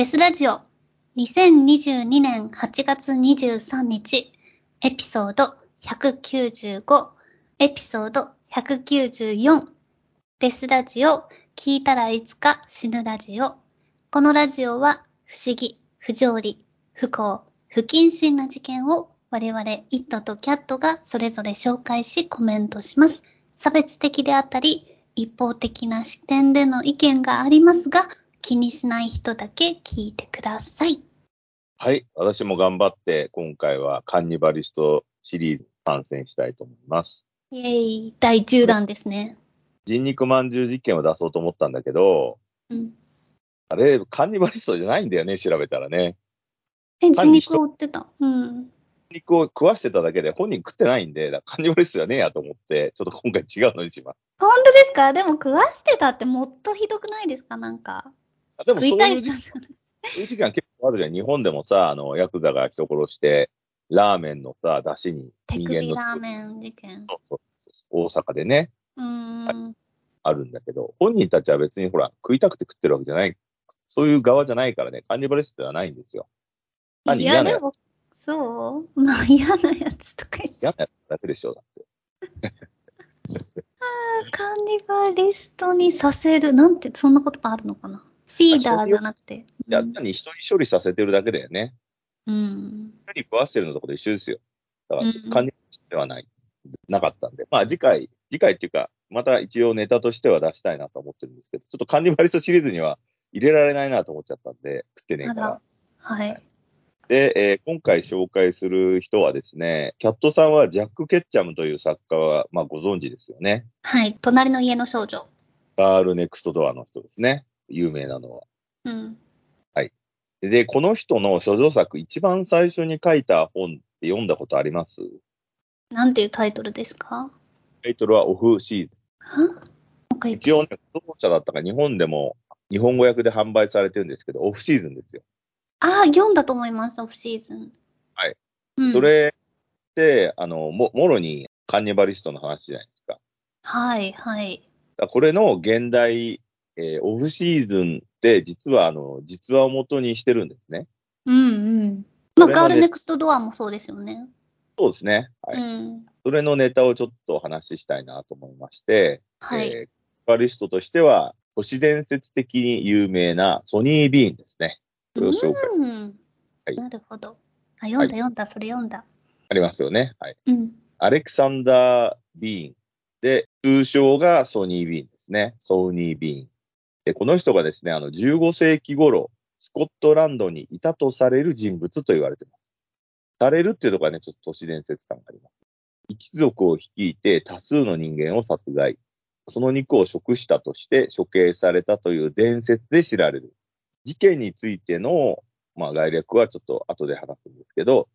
デスラジオ。2022年8月23日。エピソード195エピソード194デスラジオ。聞いたらいつか死ぬラジオ。このラジオは不思議、不条理、不幸、不謹慎な事件を我々イットとキャットがそれぞれ紹介しコメントします。差別的であったり一方的な視点での意見がありますが気にしない人だけ聞いてください。はい。私も頑張って、今回はカンニバリストシリーズ参戦したいと思います。イェイ、第10弾ですね。人肉まんじゅう実験を出そうと思ったんだけど、うん。あれ、カンニバリストじゃないんだよね、調べたらね。え、人肉を売ってた。うん。肉を食わしてただけで本人食ってないんで、カンニバリストじゃねえやと思って、ちょっと今回違うのにします。本当ですか？でも食わしてたってもっとひどくないですか？なんか。あでもそう食いたいいう時。そういう時間結構あるじゃん。日本でもさ、あの、ヤクザが人殺して、ラーメンのさ、出汁に手人間の首ラーメン事件。そうそう大阪でね、うーん。ああるんだけど、本人たちは別にほら、食いたくて食ってるわけじゃない、そういう側じゃないからね、カンニバリストではないんですよ。いや、でも、そう？まあ嫌なやつとか言って。嫌なやつだけでしょ、だって。カンニバリストにさせる。なんて、そんなことあるのかな？フィーダーじゃなくて。いや、単に人に処理させてるだけだよね。うん。人に食わせてるのとこで一緒ですよ。だからうん、カンニバリストではない。なかったんで。まあ次回、次回っていうか、また一応ネタとしては出したいなと思ってるんですけど、ちょっとカンニバリストシリーズには入れられないなと思っちゃったんで、食ってねえから。はい。で、えー今回紹介する人はですね、キャットさんはジャック・ケッチャムという作家は、まあご存知ですよね。はい。隣の家の少女。ガール・ネクスト・ドアの人ですね。有名なのは。うん。で、この人の処女作、一番最初に書いた本って読んだことあります？なんていうタイトルですか？タイトルはオフシーズン。一応ね、当社だったか日本でも日本語訳で販売されてるんですけど、オフシーズンですよ。ああ、読んだと思います、オフシーズン。はい。うん、それって、あの、も、もろにカンニバリストの話じゃないですか。はい、はい。これの現代、えーオフシーズンって実はあの、実話を元にしてるんですね。うん、うん。まあ、ガールネクストドアもそうですよね。そうですね。はい。うん。それのネタをちょっとお話ししたいなと思いまして、はい。えーバリストとしては、都市伝説的に有名なソニー・ビーンですね。これを紹介うん。はいなるほど。あ、読んだ、読んだ、それ読んだ。ありますよね。はい。うん。アレクサンダー・ビーンで、通称がソニー・ビーンですね。ソニー・ビーン。で、この人がですね、あの、15世紀頃、スコットランドにいたとされる人物と言われています。されるっていうところがね、ちょっと都市伝説感があります。一族を率いて多数の人間を殺害。その肉を食したとして処刑されたという伝説で知られる。事件についての、まあ、概略はちょっと後で話すんですけど、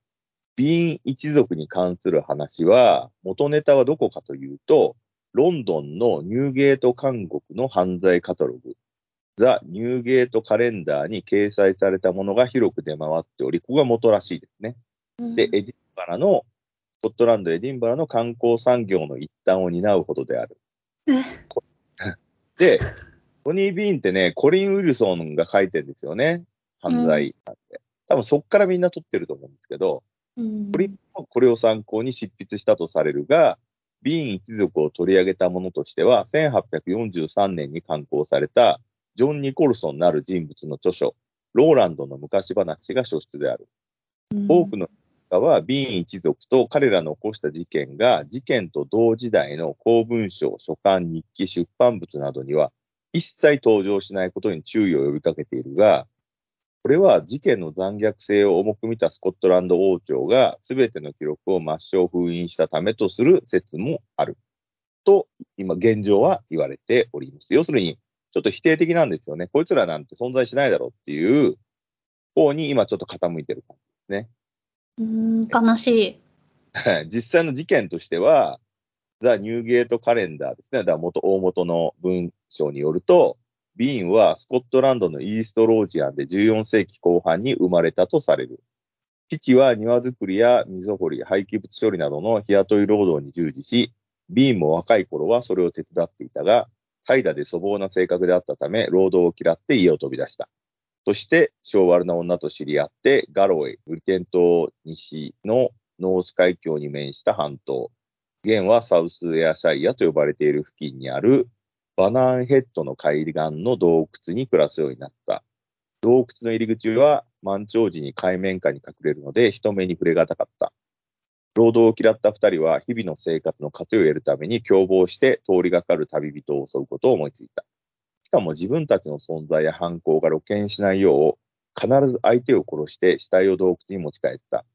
ビーン一族に関する話は、元ネタはどこかというと、ロンドンのニューゲート監獄の犯罪カタログ、ザ・ニューゲートカレンダーに掲載されたものが広く出回っており、ここが元らしいですね。うんで、エディンバラの、スコットランド・エディンバラの観光産業の一端を担うほどである。え？で、トニー・ビーンってね、コリン・ウィルソンが書いてるんですよね。犯罪なんで。多分そっからみんな撮ってると思うんですけど、うんこれを参考に執筆したとされるが、ビーン一族を取り上げたものとしては、1843年に刊行された、ジョン・ニコルソンなる人物の著書、ローランドの昔話が書出である。多くの人は、ビーン一族と彼らの起こした事件が、事件と同時代の公文書、書簡、日記、出版物などには、一切登場しないことに注意を呼びかけているが、これは事件の残虐性を重く見たスコットランド王朝が全ての記録を抹消封印したためとする説もある。と、今現状は言われております。要するに、ちょっと否定的なんですよね。こいつらなんて存在しないだろうっていう方に今ちょっと傾いてる感じですね。うん、悲しい。実際の事件としては、ザ・ニューゲート・カレンダーですね。だ元、大元の文章によると、ビーンはスコットランドのイーストロージアンで14世紀後半に生まれたとされる。父は庭作りや溝掘り、廃棄物処理などの日雇い労働に従事し、ビーンも若い頃はそれを手伝っていたが、怠惰で粗暴な性格であったため、労働を嫌って家を飛び出した。そして、性悪な女と知り合って、ガロウェイ、ブリテン島西のノース海峡に面した半島、現はサウスエアシャイアと呼ばれている付近にあるバナーンヘッドの海岸の洞窟に暮らすようになった。洞窟の入り口は満潮時に海面下に隠れるので人目に触れがたかった。労働を嫌った二人は日々の生活の糧を得るために共謀して通りがかる旅人を襲うことを思いついた。しかも自分たちの存在や犯行が露見しないよう、必ず相手を殺して死体を洞窟に持ち帰った。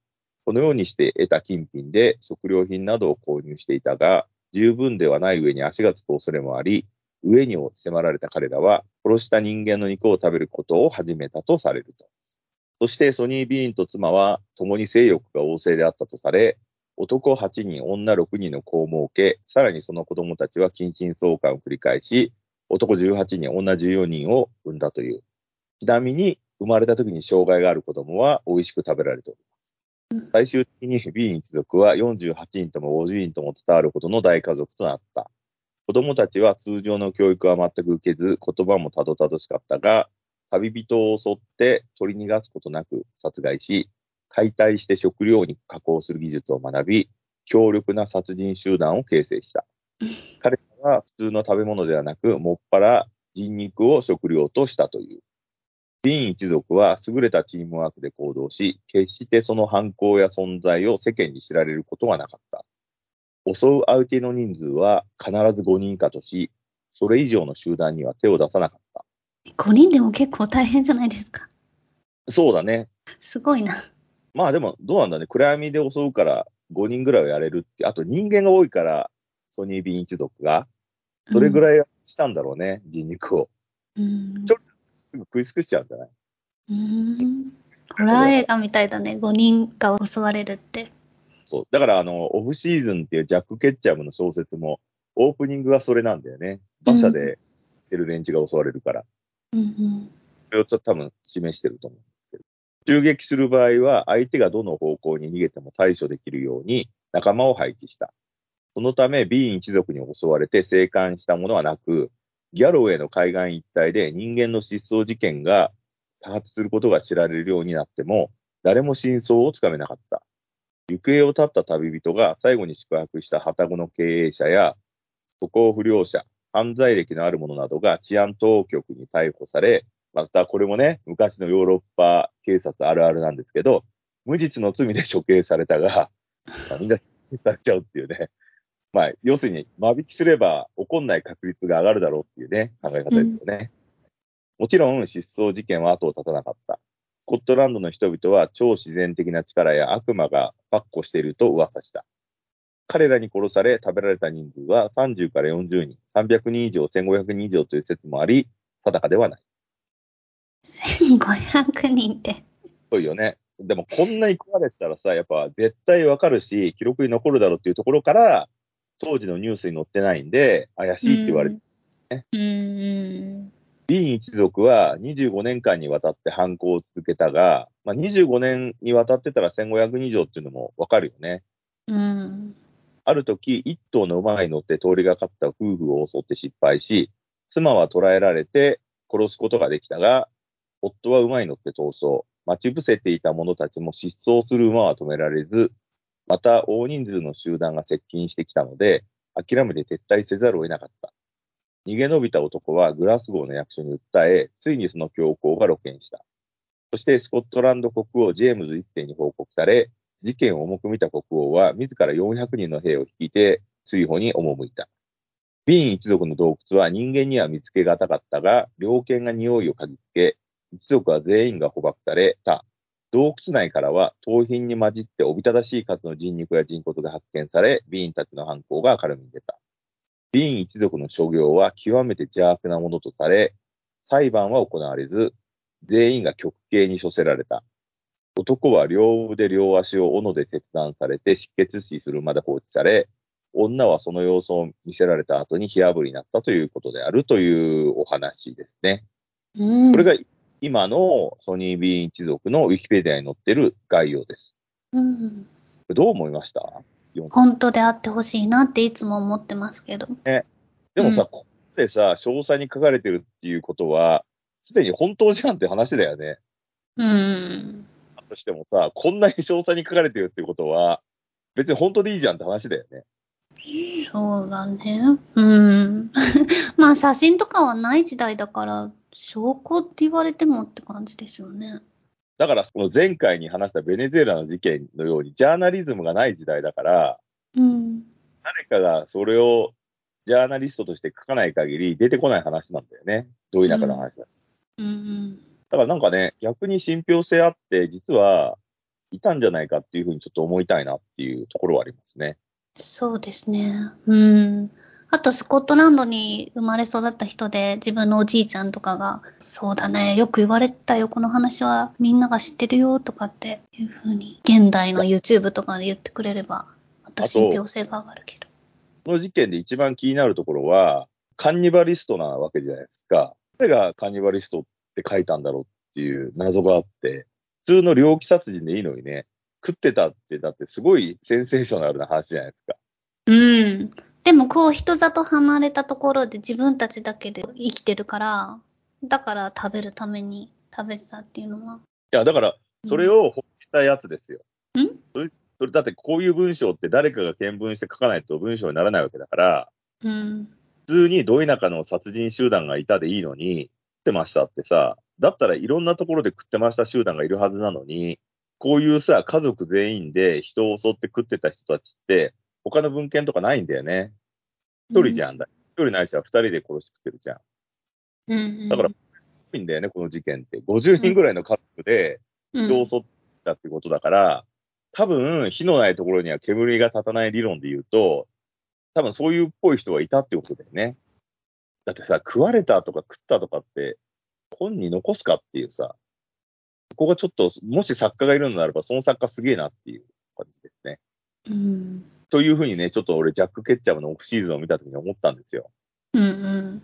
このようにして得た金品で食料品などを購入していたが、十分ではない上に足がつく恐れもあり、上に迫られた彼らは、殺した人間の肉を食べることを始めたとされると。そしてソニー・ビーンと妻は共に性欲が旺盛であったとされ、男8人、女6人の子を設け、さらにその子供たちは近親相関を繰り返し、男18人、女14人を産んだという。ちなみに、生まれた時に障害がある子供は美味しく食べられております。最終的にビーン一族は48人とも50人とも伝わるほどの大家族となった。子供たちは通常の教育は全く受けず、言葉もたどたどしかったが、旅人を襲って取り逃がすことなく殺害し、解体して食料に加工する技術を学び、強力な殺人集団を形成した。彼らは普通の食べ物ではなく、もっぱら人肉を食料としたという。ビーン一族は優れたチームワークで行動し、決してその犯行や存在を世間に知られることはなかった。襲う相手の人数は必ず5人以下とし、それ以上の集団には手を出さなかった。5人でも結構大変じゃないですか。そうだね。すごいな。まあでも、どうなんだね。暗闇で襲うから5人ぐらいはやれるって。あと人間が多いから、ソニー・ビーン一族が。それぐい。らいしたんだろうね、人肉を。うん。ちょすぐ食い尽くしちゃうんじゃない？うん。ホラー映画みたいだね。5人が襲われるって。そう。だから、あの、オフシーズンっていうジャック・ケッチャムの小説も、オープニングはそれなんだよね。馬車で出る連中が襲われるから。うん。それをちょっと多分示してると思うんですけど。襲撃する場合は、相手がどの方向に逃げても対処できるように仲間を配置した。そのため、ビーン一族に襲われて生還したものはなく、ギャロウェイの海岸一帯で人間の失踪事件が多発することが知られるようになっても、誰も真相をつかめなかった。行方を絶った旅人が最後に宿泊した旅籠の経営者や、渡航不良者、犯罪歴のある者などが治安当局に逮捕され、またこれもね、昔のヨーロッパ警察あるあるなんですけど、無実の罪で処刑されたが、まあみんなされちゃうっていうね。まあ、要するに、間引きすれば起こんない確率が上がるだろうっていうね、考え方ですよね。もちろん、失踪事件は後を絶たなかった。スコットランドの人々は超自然的な力や悪魔が跋扈していると噂した。彼らに殺され食べられた人数は30から40人、300人以上、1500人以上という説もあり、定かではない。1500人って。すごいよね。でもこんなに食われてたらさ、やっぱ絶対わかるし、記録に残るだろうっていうところから、当時のニュースに載ってないんで、怪しいって言われて、うん。うん。ビーン一族は25年間にわたって犯行を続けたが、まあ、25年にわたってたら1500人以上っていうのもわかるよね。うん。ある時、一頭の馬に乗って通りがかった夫婦を襲って失敗し、妻は捕らえられて殺すことができたが、夫は馬に乗って逃走。待ち伏せていた者たちも失踪する馬は止められず、また大人数の集団が接近してきたので、諦めて撤退せざるを得なかった。逃げ延びた男はグラスゴーの役所に訴え、ついにその強行が露見した。そしてスコットランド国王ジェームズ一世に報告され、事件を重く見た国王は自ら400人の兵を率いて追放に赴いた。ビーン一族の洞窟は人間には見つけがたかったが、猟犬が匂いを嗅ぎつけ、一族は全員が捕獲された。洞窟内からは盗品に混じっておびただしい数の人肉や人骨が発見され、ビーンたちの犯行が明るみに出た。ビーン一族の所業は極めて邪悪なものとされ、裁判は行われず、全員が極刑に処せられた。男は両腕両足を斧で切断されて失血死するまで放置され、女はその様子を見せられた後に火あぶりになったということであるというお話ですね。うん。これが今のソニー・ビーン一族のウィキペディアに載ってる概要です。うん。どう思いました？本当であってほしいなっていつも思ってますけど。でもさ、うんここでさ、詳細に書かれてるっていうことは、すでに本当じゃんって話だよね。うん。だとしてもさ、こんなに詳細に書かれてるってことは、別に本当でいいじゃんって話だよね。そうだね。うん。まあ写真とかはない時代だから、証拠って言われてもって感じですよね。だから、前回に話したベネズエラの事件のように、ジャーナリズムがない時代だから、うん。誰かがそれをジャーナリストとして書かない限り出てこない話なんだよね。どういう中の話だ。うんうん。だからなんかね、逆に信憑性あって、実はいたんじゃないかっていうふうにちょっと思いたいなっていうところはありますね。そうですね。うん。あと、スコットランドに生まれ育った人で、自分のおじいちゃんとかが、そうだね、よく言われたよ、この話はみんなが知ってるよ、とかっていうふうに、現代の YouTube とかで言ってくれれば、また信憑性が上がるけど。この事件で一番気になるところは、カンニバリストなわけじゃないですか。誰がカンニバリストって書いたんだろうっていう謎があって、普通の猟奇殺人でいいのにね、食ってたって、だってすごいセンセーショナルな話じゃないですか。うん。でも、こう、人里離れたところで自分たちだけで生きてるから、だから食べるために食べてたっていうのは。いや、だから、それを報じたやつですよ。ん？それ、それだってこういう文章って誰かが見聞して書かないと文章にならないわけだから、うん。普通にど田舎の殺人集団がいたでいいのに、食ってましたってさ、だったらいろんなところで食ってました集団がいるはずなのに、こういうさ、家族全員で人を襲って食ってた人たちって、他の文献とかないんだよね。一人じゃんだ。一人ないしは二人で殺して食ってるじゃん。うん。うん。だから多いんだよね、この事件って。50人ぐらいの家族でうん、人を襲ったってことだから、多分、火のないところには煙が立たない理論で言うと、多分そういうっぽい人はいたってことだよね。だってさ、食われたとか食ったとかって、本に残すかっていうさ、そこがちょっと、もし作家がいるのならば、その作家すげえなっていう感じですね。うん。というふうにね、ちょっと俺、ジャック・ケッチャムのオフシーズンを見たときに思ったんですよ。うんうん。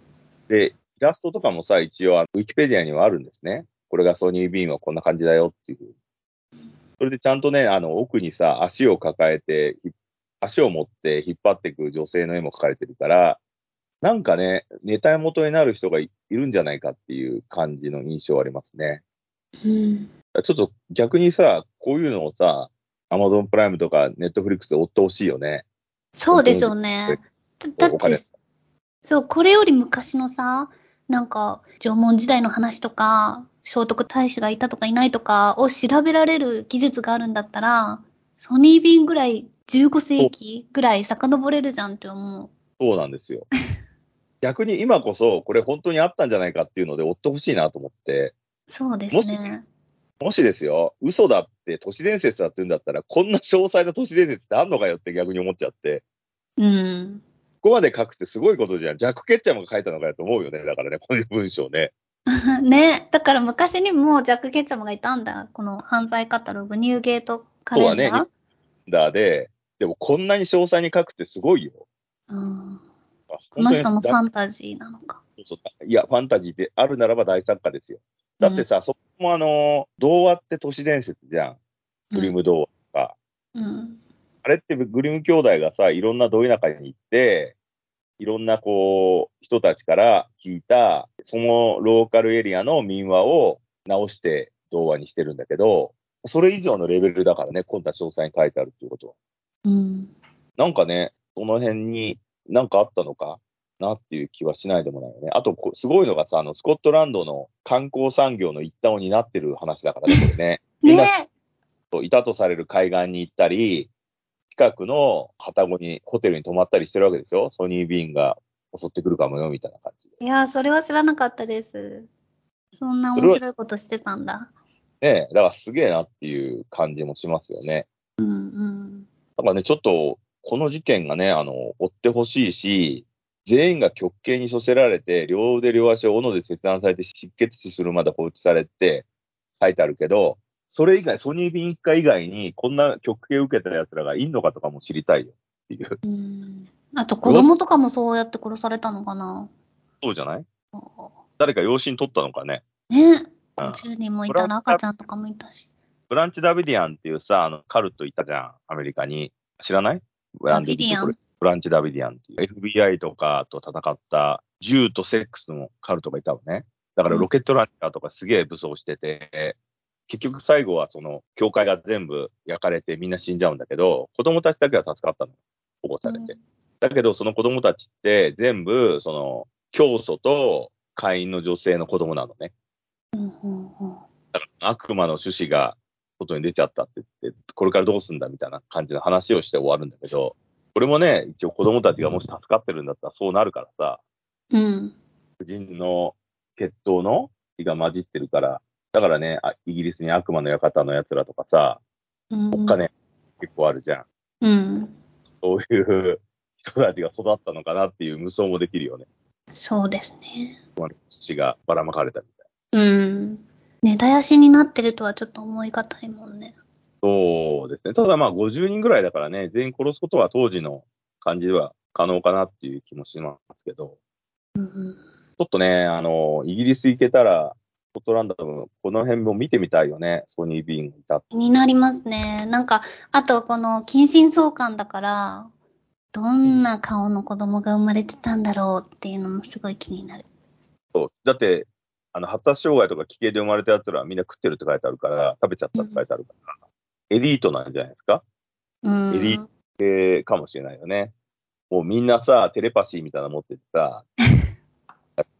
で、イラストとかもさ、一応、ウィキペディアにはあるんですね。これがソニービームはこんな感じだよっていう。それでちゃんとね、あの、奥にさ、足を抱えて、ひ足を持って引っ張っていく女性の絵も描かれてるから、なんかね、ネタ元になる人がいいるんじゃないかっていう感じの印象ありますね。うん。ちょっと逆にさ、こういうのをさ、アマゾンプライムとかネットフリックスで追ってほしいよね。そうですよね。だって、そう、これより昔のさ、なんか、縄文時代の話とか、聖徳太子がいたとかいないとかを調べられる技術があるんだったら、ソニービンぐらい、15世紀ぐらい遡れるじゃんって思う。そうなんですよ。逆に今こそ、これ本当にあったんじゃないかっていうので追ってほしいなと思って、そうですね。もしですよ、嘘だって都市伝説だって言うんだったら、こんな詳細な都市伝説ってあんのかよって逆に思っちゃって、うん。ここまで書くってすごいことじゃん。ジャック・ケッチャーも書いたのかよと思うよね。だからね、こういう文章ね。ね。だから昔にもジャック・ケッチャマがいたんだ。この犯罪カタログ、ニューゲートカレンダー。そうだねだで、でもこんなに詳細に書くってすごいよ。うん、あこの人もファンタジーなのか。そうそういや、ファンタジーであるならば大作家ですよ。だってさ、そこもあの、童話って都市伝説じゃん。グリム童話とか。うん。あれってグリム兄弟がさ、いろんなど田舎に行って、いろんなこう、人たちから聞いた、そのローカルエリアの民話を直して童話にしてるんだけど、それ以上のレベルだからね、今度は詳細に書いてあるっていうことは。うん。なんかね、その辺になんかあったのか？なっていう気はしないでもないよね。あとこ、すごいのがさ、あの、スコットランドの観光産業の一端を担ってる話だからね、ね。みんないたとされる海岸に行ったり、近くの旅籠に、ホテルに泊まったりしてるわけですよ。ソニービーンが襲ってくるかもよ、みたいな感じで。いやー、それは知らなかったです。そんな面白いことしてたんだ。ねえ、だからすげえなっていう感じもしますよね。うんうん。だからね、ちょっと、この事件がね、あの、追ってほしいし、全員が極刑に処せられて、両腕両足を斧で切断されて失血死するまで放置されて書いてあるけど、それ以外、ソニービン一家以外に、こんな極刑を受けた奴らがいんのかとかも知りたいよっていう。うん。あと子供とかもそうやって殺されたのかな？そうじゃない？誰か養子に取ったのかね？ね。うん50人もいたら赤ちゃんとかもいたし。ブランチ・ダビディアンっていうさ、あの、カルトいたじゃん、アメリカに。知らない？ブランダビディアンブランチ・ダビディアンっていう。FBI とかと戦った銃とセックスのカルトがいたのね。だからロケットランチャーとかすげえ武装してて、結局最後はその、教会が全部焼かれてみんな死んじゃうんだけど、子供たちだけは助かったの。保護されて。うんだけど、その子供たちって全部、その、教祖と会員の女性の子供なのね。だから悪魔の趣旨が外に出ちゃったって言って、これからどうすんだみたいな感じの話をして終わるんだけど、これもね、一応子供たちがもし助かってるんだったらそうなるからさ、うん。夫人の血統の血が混じってるから、だからね、あイギリスに悪魔の館の奴らとかさ、うん。お金結構あるじゃん。うん。そういう人たちが育ったのかなっていう無双もできるよね。そうですね。血がばらまかれたみたいうん。根絶やしになってるとはちょっと思い難いもんね。そうですね。ただまあ50人ぐらいだからね、全員殺すことは当時の感じでは可能かなっていう気もしますけど、うん。ちょっとね、あの、イギリス行けたら、スコットランドのこの辺も見てみたいよね、ソニー・ビーンがいた。気になりますね。なんか、あとこの近親相関だから、どんな顔の子供が生まれてたんだろうっていうのもすごい気になる。そうだって、あの、発達障害とか奇形で生まれた奴らはみんな食ってるって書いてあるから、食べちゃったって書いてあるから、エリートなんじゃないですか？うん。エリえーかもしれないよね。もうみんなさ、テレパシーみたいなの持っててさ、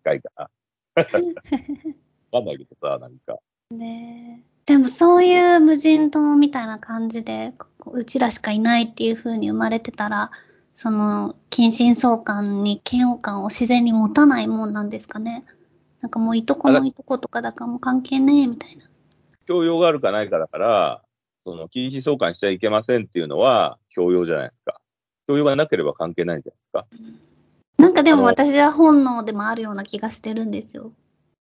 近いから。わかんないけどさ、なんか。ねでもそういう無人島みたいな感じで、うちらしかいないっていう風に生まれてたら、その、近親相関に嫌悪感を自然に持たないもんなんですかね。なんかもういとこのいとことかだからもう関係ねえみたいな。教養があるかないかだから、その、禁止相関しちゃいけませんっていうのは、教養じゃないですか。教養がなければ関係ないんじゃないですか。なんかでも私は本能でもあるような気がしてるんですよ。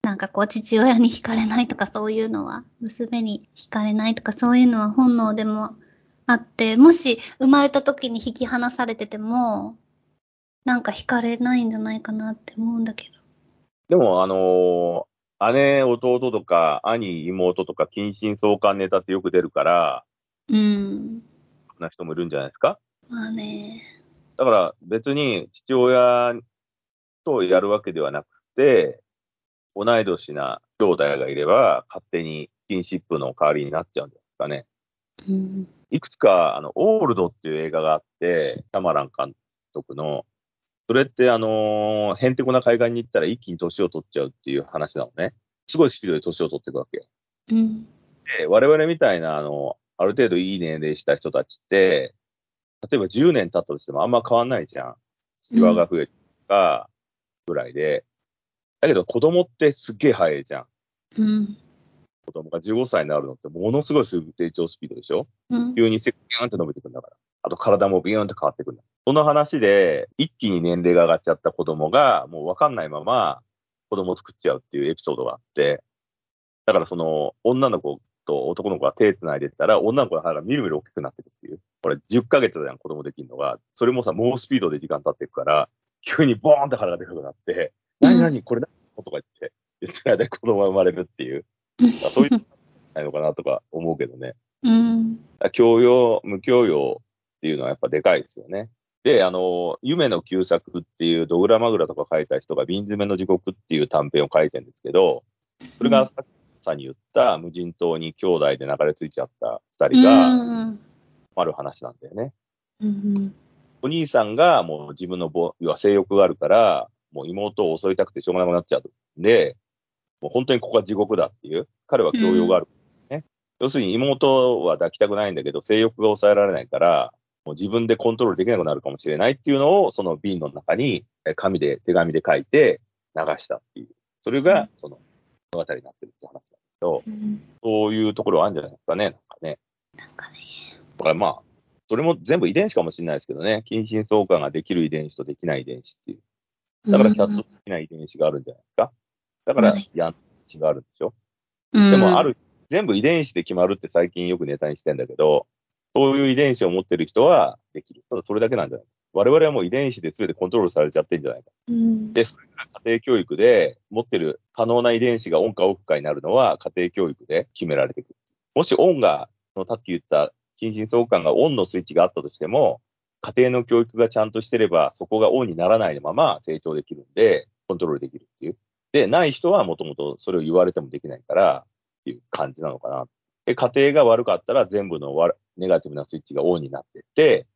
なんかこう父親に惹かれないとかそういうのは、娘に惹かれないとかそういうのは本能でもあって、もし生まれた時に引き離されてても、なんか惹かれないんじゃないかなって思うんだけど。でも、あのー姉、弟とか、兄、妹とか、近親相関ネタってよく出るから、うん。な人もいるんじゃないですか？まあね。だから別に父親とやるわけではなくて、同い年な兄弟がいれば、勝手にスキンシップの代わりになっちゃうんですかね。うん。いくつか、あの、オールドっていう映画があって、シャマラン監督の、それってあのーへんてこな海岸に行ったら一気に年を取っちゃうっていう話なのね。すごいスピードで年を取っていくわけよ。うん。で、我々みたいな、あの、ある程度いい年齢した人たちって、例えば10年経ったとしてもあんま変わんないじゃん。シワが増えるとか、ぐらいで。だけど子供ってすっげえ早いじゃん。うん。子供が15歳になるのってものすごい成長スピードでしょ？うん。急にセクビューンって伸びてくんだから。あと体もビューンって変わってくんだ。その話で、一気に年齢が上がっちゃった子供が、もうわかんないまま子供を作っちゃうっていうエピソードがあって、だからその女の子と男の子が手繋いでったら、女の子の歯がみるみる大きくなっていくっていう。これ10ヶ月じゃん、子供できるのが。それもさ、猛スピードで時間経っていくから、急にボーンって腹がでかくなって、何何これ何とか言って、言ってる間に子供が生まれるっていう。そういうのないのかなとか思うけどね。うん。教養、無教養っていうのはやっぱでかいですよね。で、あの、夢の旧作っていうドグラマグラとか書いた人が瓶詰めの地獄っていう短編を書いてるんですけど、それがさっきさんに言った無人島に兄弟で流れ着いちゃった二人がうん。ある話なんだよね。うん。お兄さんがもう自分のぼ、要は性欲があるから、もう妹を襲いたくてしょうがなくなっちゃうんで、もう本当にここが地獄だっていう。彼は教養がある。ね。要するに妹は抱きたくないんだけど、性欲が抑えられないから、もう自分でコントロールできなくなるかもしれないっていうのを、その瓶の中に、え紙で、手紙で書いて流したっていう。それが、その、物語になってるって話なんだけど、うん。そういうところはあるんじゃないですかね、なんかね。なんかね。だからまあ、それも全部遺伝子かもしれないですけどね、近親相関ができる遺伝子とできない遺伝子っていう。だからキャットできない遺伝子があるんじゃないですか。だからはい、ヤンチがあるんでしょ。うんでもある、全部遺伝子で決まるって最近よくネタにしてんだけど、そういう遺伝子を持ってる人はできる。ただそれだけなんじゃない我々はもう遺伝子で全てコントロールされちゃってんじゃないか。うん。で、それが家庭教育で持ってる可能な遺伝子がオンかオフかになるのは家庭教育で決められてくる。もしオンが、そのさっき言った近親相関がオンのスイッチがあったとしても、家庭の教育がちゃんとしてれば、そこがオンにならないまま成長できるんで、コントロールできるっていう。で、ない人はもともとそれを言われてもできないから、っていう感じなのかな。で、家庭が悪かったら全部のわネガティブなスイッチがオンになってって、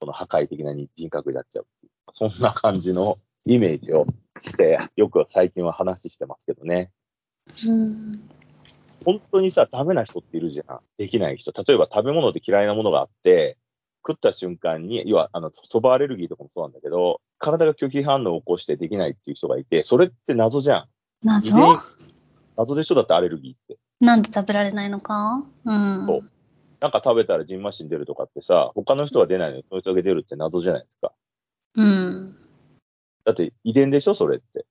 この破壊的な人格になっちゃうっていう。そんな感じのイメージをして、よく最近は話してますけどね。うん。本当にさ、ダメな人っているじゃん。できない人。例えば食べ物で嫌いなものがあって、食った瞬間に、要は、あの、蕎麦アレルギーとかもそうなんだけど、体が拒否反応を起こしてできないっていう人がいて、それって謎じゃん。謎？謎でしょ？だってアレルギーって。なんで食べられないのか？うん。そうなんか食べたらジンマシン出るとかってさ、他の人は出ないのにそいつだけ出るって謎じゃないですか。うん。だって遺伝でしょ？それって。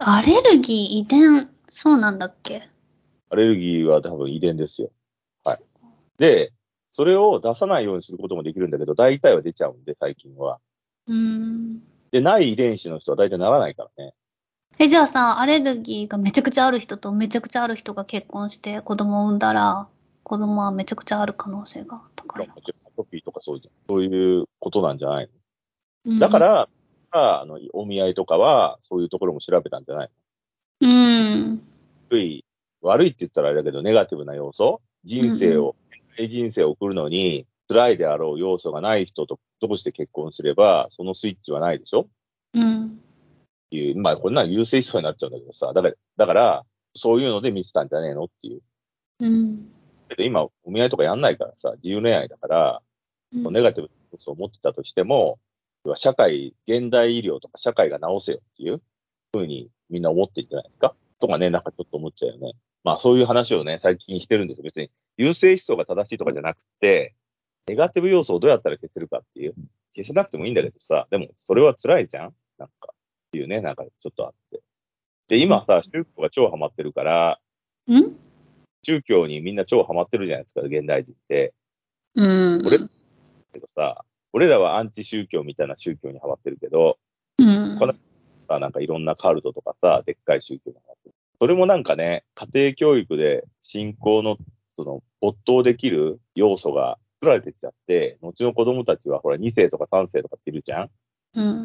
アレルギー遺伝、そうなんだっけ？アレルギーは多分遺伝ですよ。はい。で、それを出さないようにすることもできるんだけど、大体は出ちゃうんで、最近は。うん。で、ない遺伝子の人は大体ならないからね。え、じゃあさ、アレルギーがめちゃくちゃある人とめちゃくちゃある人が結婚して子供を産んだら、子供はめちゃくちゃある可能性が高いの？もちろんアトピーとかそうじゃん。そういうことなんじゃないうんのだか、ら、あの、お見合いとかは、そういうところも調べたんじゃないの？うん。悪い、悪いって言ったらあれだけど、ネガティブな要素？人生を、人生を送るのに、辛いであろう要素がない人とどうして結婚すれば、そのスイッチはないでしょ？うん。っていう、まあ、こんなの優勢思想になっちゃうんだけどさ、だから、だから、そういうので見てたんじゃねえのっていう。うん。けど今、お見合いとかやんないからさ、自由恋愛だから、うんネガティブな要素を持ってたとしても、社会、現代医療とか社会が治せよっていうふうにみんな思ってんじゃないですか？とかね、なんかちょっと思っちゃうよね。まあそういう話をね、最近してるんですよ。別に優勢思想が正しいとかじゃなくて、ネガティブ要素をどうやったら消せるかっていう。消せなくてもいいんだけどさ、でもそれは辛いじゃん？なんか、っていうね、なんかちょっとあって。で、今さ、宗教が超ハマってるから、ん？宗教にみんな超ハマってるじゃないですか、現代人って。うん。俺けどさ、俺らはアンチ宗教みたいな宗教にハマってるけど、うん。他のさ、なんかいろんなカルトとかさ、でっかい宗教にハマってる。それもなんかね、家庭教育で信仰の、その、没頭できる要素が作られてきちゃって、後の子供たちはほら2世とか3世とかっているじゃんうん。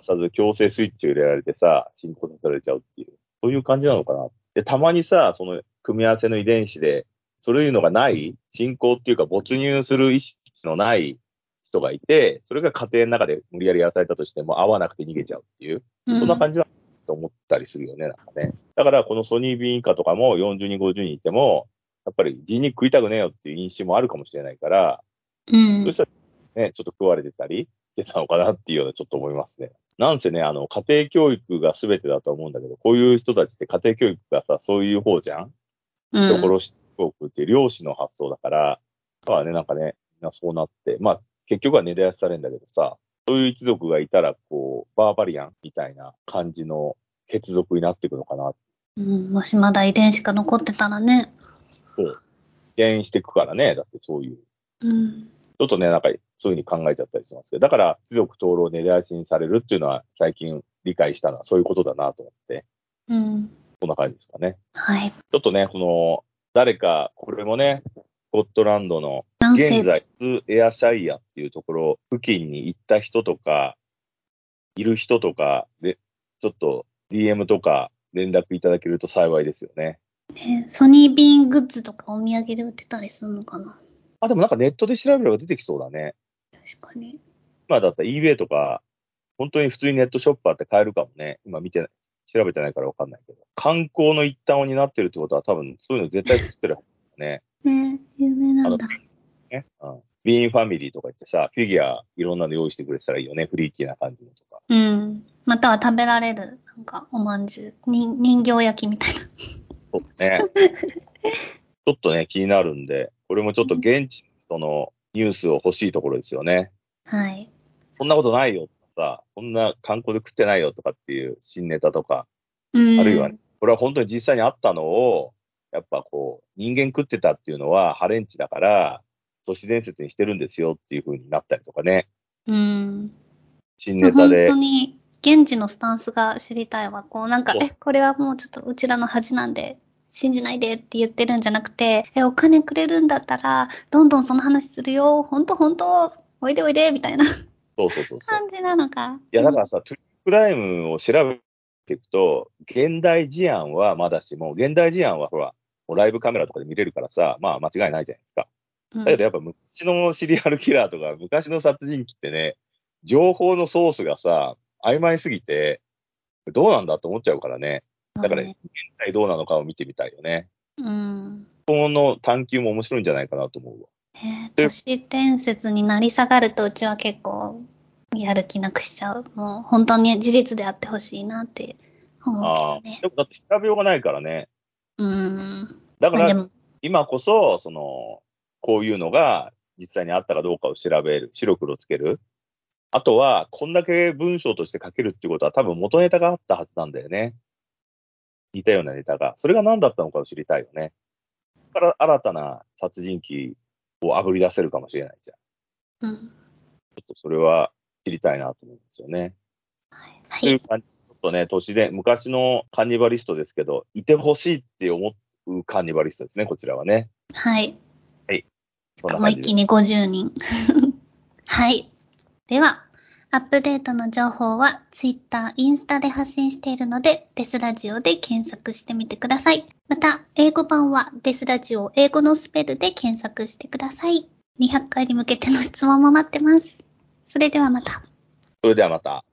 かさず強制スイッチを入れられてさ、信仰させられちゃうっていう、そういう感じなのかな。で、たまにさ、その組み合わせの遺伝子で、そういうのがない、信仰っていうか没入する意識のない人がいて、それが家庭の中で無理やりやらされたとしても合わなくて逃げちゃうっていう、そんな感じだと思ったりするよね、なんかね。だからこのソニービーン以下とかも40人、50人いても、やっぱり人に食いたくねえよっていう因子もあるかもしれないから、うんそ。したらね、ちょっと食われてたりしてたのかなっていうようなちょっと思いますね。なんせね、あの、家庭教育が全てだと思うんだけど、こういう人たちって家庭教育がさ、そういう方じゃん？うん。人殺しておくっていう漁師の発想だから、だからね、なんかね、みんなそうなって、まあ、結局は根絶やしされるんだけどさ、そういう一族がいたら、こう、バーバリアンみたいな感じの血族になっていくのかな。うん。もしまだ遺伝子が残ってたらね。減していくからね、だってそういう。うん。ちょっとね、なんか、そういうふうに考えちゃったりしますけど、だから、一族登録を根絶やしにされるっていうのは、最近理解したのはそういうことだなと思って、うん。こんな感じですかね。はい。ちょっとね、この、誰か、これもね、スコットランドの。現在、エアシャイアっていうところ付近に行った人とか、いる人とかで、ちょっと DM とか連絡いただけると幸いですよね。ねソニービーングッズとかお土産で売ってたりするのかなあ、でもなんかネットで調べれば出てきそうだね。確かに。今だったら eBay とか、本当に普通にネットショッパーって買えるかもね。今見てない、調べてないからわかんないけど。観光の一端を担ってるってことは多分そういうの絶対作ってるはずだね。ね有名なんだ。ね。うん。ビーンファミリーとか言ってさ、フィギュアいろんなの用意してくれてたらいいよね。フリーキーな感じのとか。うん。または食べられる、なんか、おまんじゅう。に人形焼きみたいな。そうね。ちょっとね、気になるんで、これもちょっと現地ののニュースを欲しいところですよね。はい。そんなことないよとかさ、こんな観光で食ってないよとかっていう新ネタとか、うん。あるいはね、これは本当に実際にあったのを、やっぱこう、人間食ってたっていうのはハレンチだから、都市伝説にしてるんですよっていう風になったりとかね、うん。新ネタで本当。に、現地のスタンスが知りたいわ。こう、なんかえ、これはもうちょっとうちらの恥なんで、信じないでって言ってるんじゃなくて、え、お金くれるんだったら、どんどんその話するよ。ほんとほんと、おいでおいで、みたいなそうそうそう。感じなのか。いや、だからさ、トゥクライムを調べていくと、現代事案はまだしも、現代事案はほら、ライブカメラとかで見れるからさ、まあ間違いないじゃないですか。うんだけどやっぱ昔のシリアルキラーとか昔の殺人鬼ってね、情報のソースがさ、曖昧すぎて、どうなんだと思っちゃうからね。だから、現在どうなのかを見てみたいよね。うん。この探求も面白いんじゃないかなと思うわ。えー都市伝説になり下がるとうちは結構やる気なくしちゃう。もう本当に事実であってほしいなって思ああうけどね。でもだって調べようがないからね。うん。だから、今こそ、その、こういうのが実際にあったかどうかを調べる、白黒つける。あとは、こんだけ文章として書けるっていうことは多分元ネタがあったはずなんだよね。似たようなネタが。それが何だったのかを知りたいよね。だから新たな殺人鬼を炙り出せるかもしれないじゃん。うん。ちょっとそれは知りたいなと思うんですよね。はい。という感じ、ちょっとね、都市伝、昔のカンニバリストですけど、いてほしいって思うカンニバリストですね、こちらはね。はい。そんなもう一気。に50人。はい。では、アップデートの情報は Twitter、インスタで発信しているので、デスラジオで検索してみてください。また、英語版はデスラジオ英語のスペルで検索してください。200回に向けての質問も待ってます。それではまた。それではまた。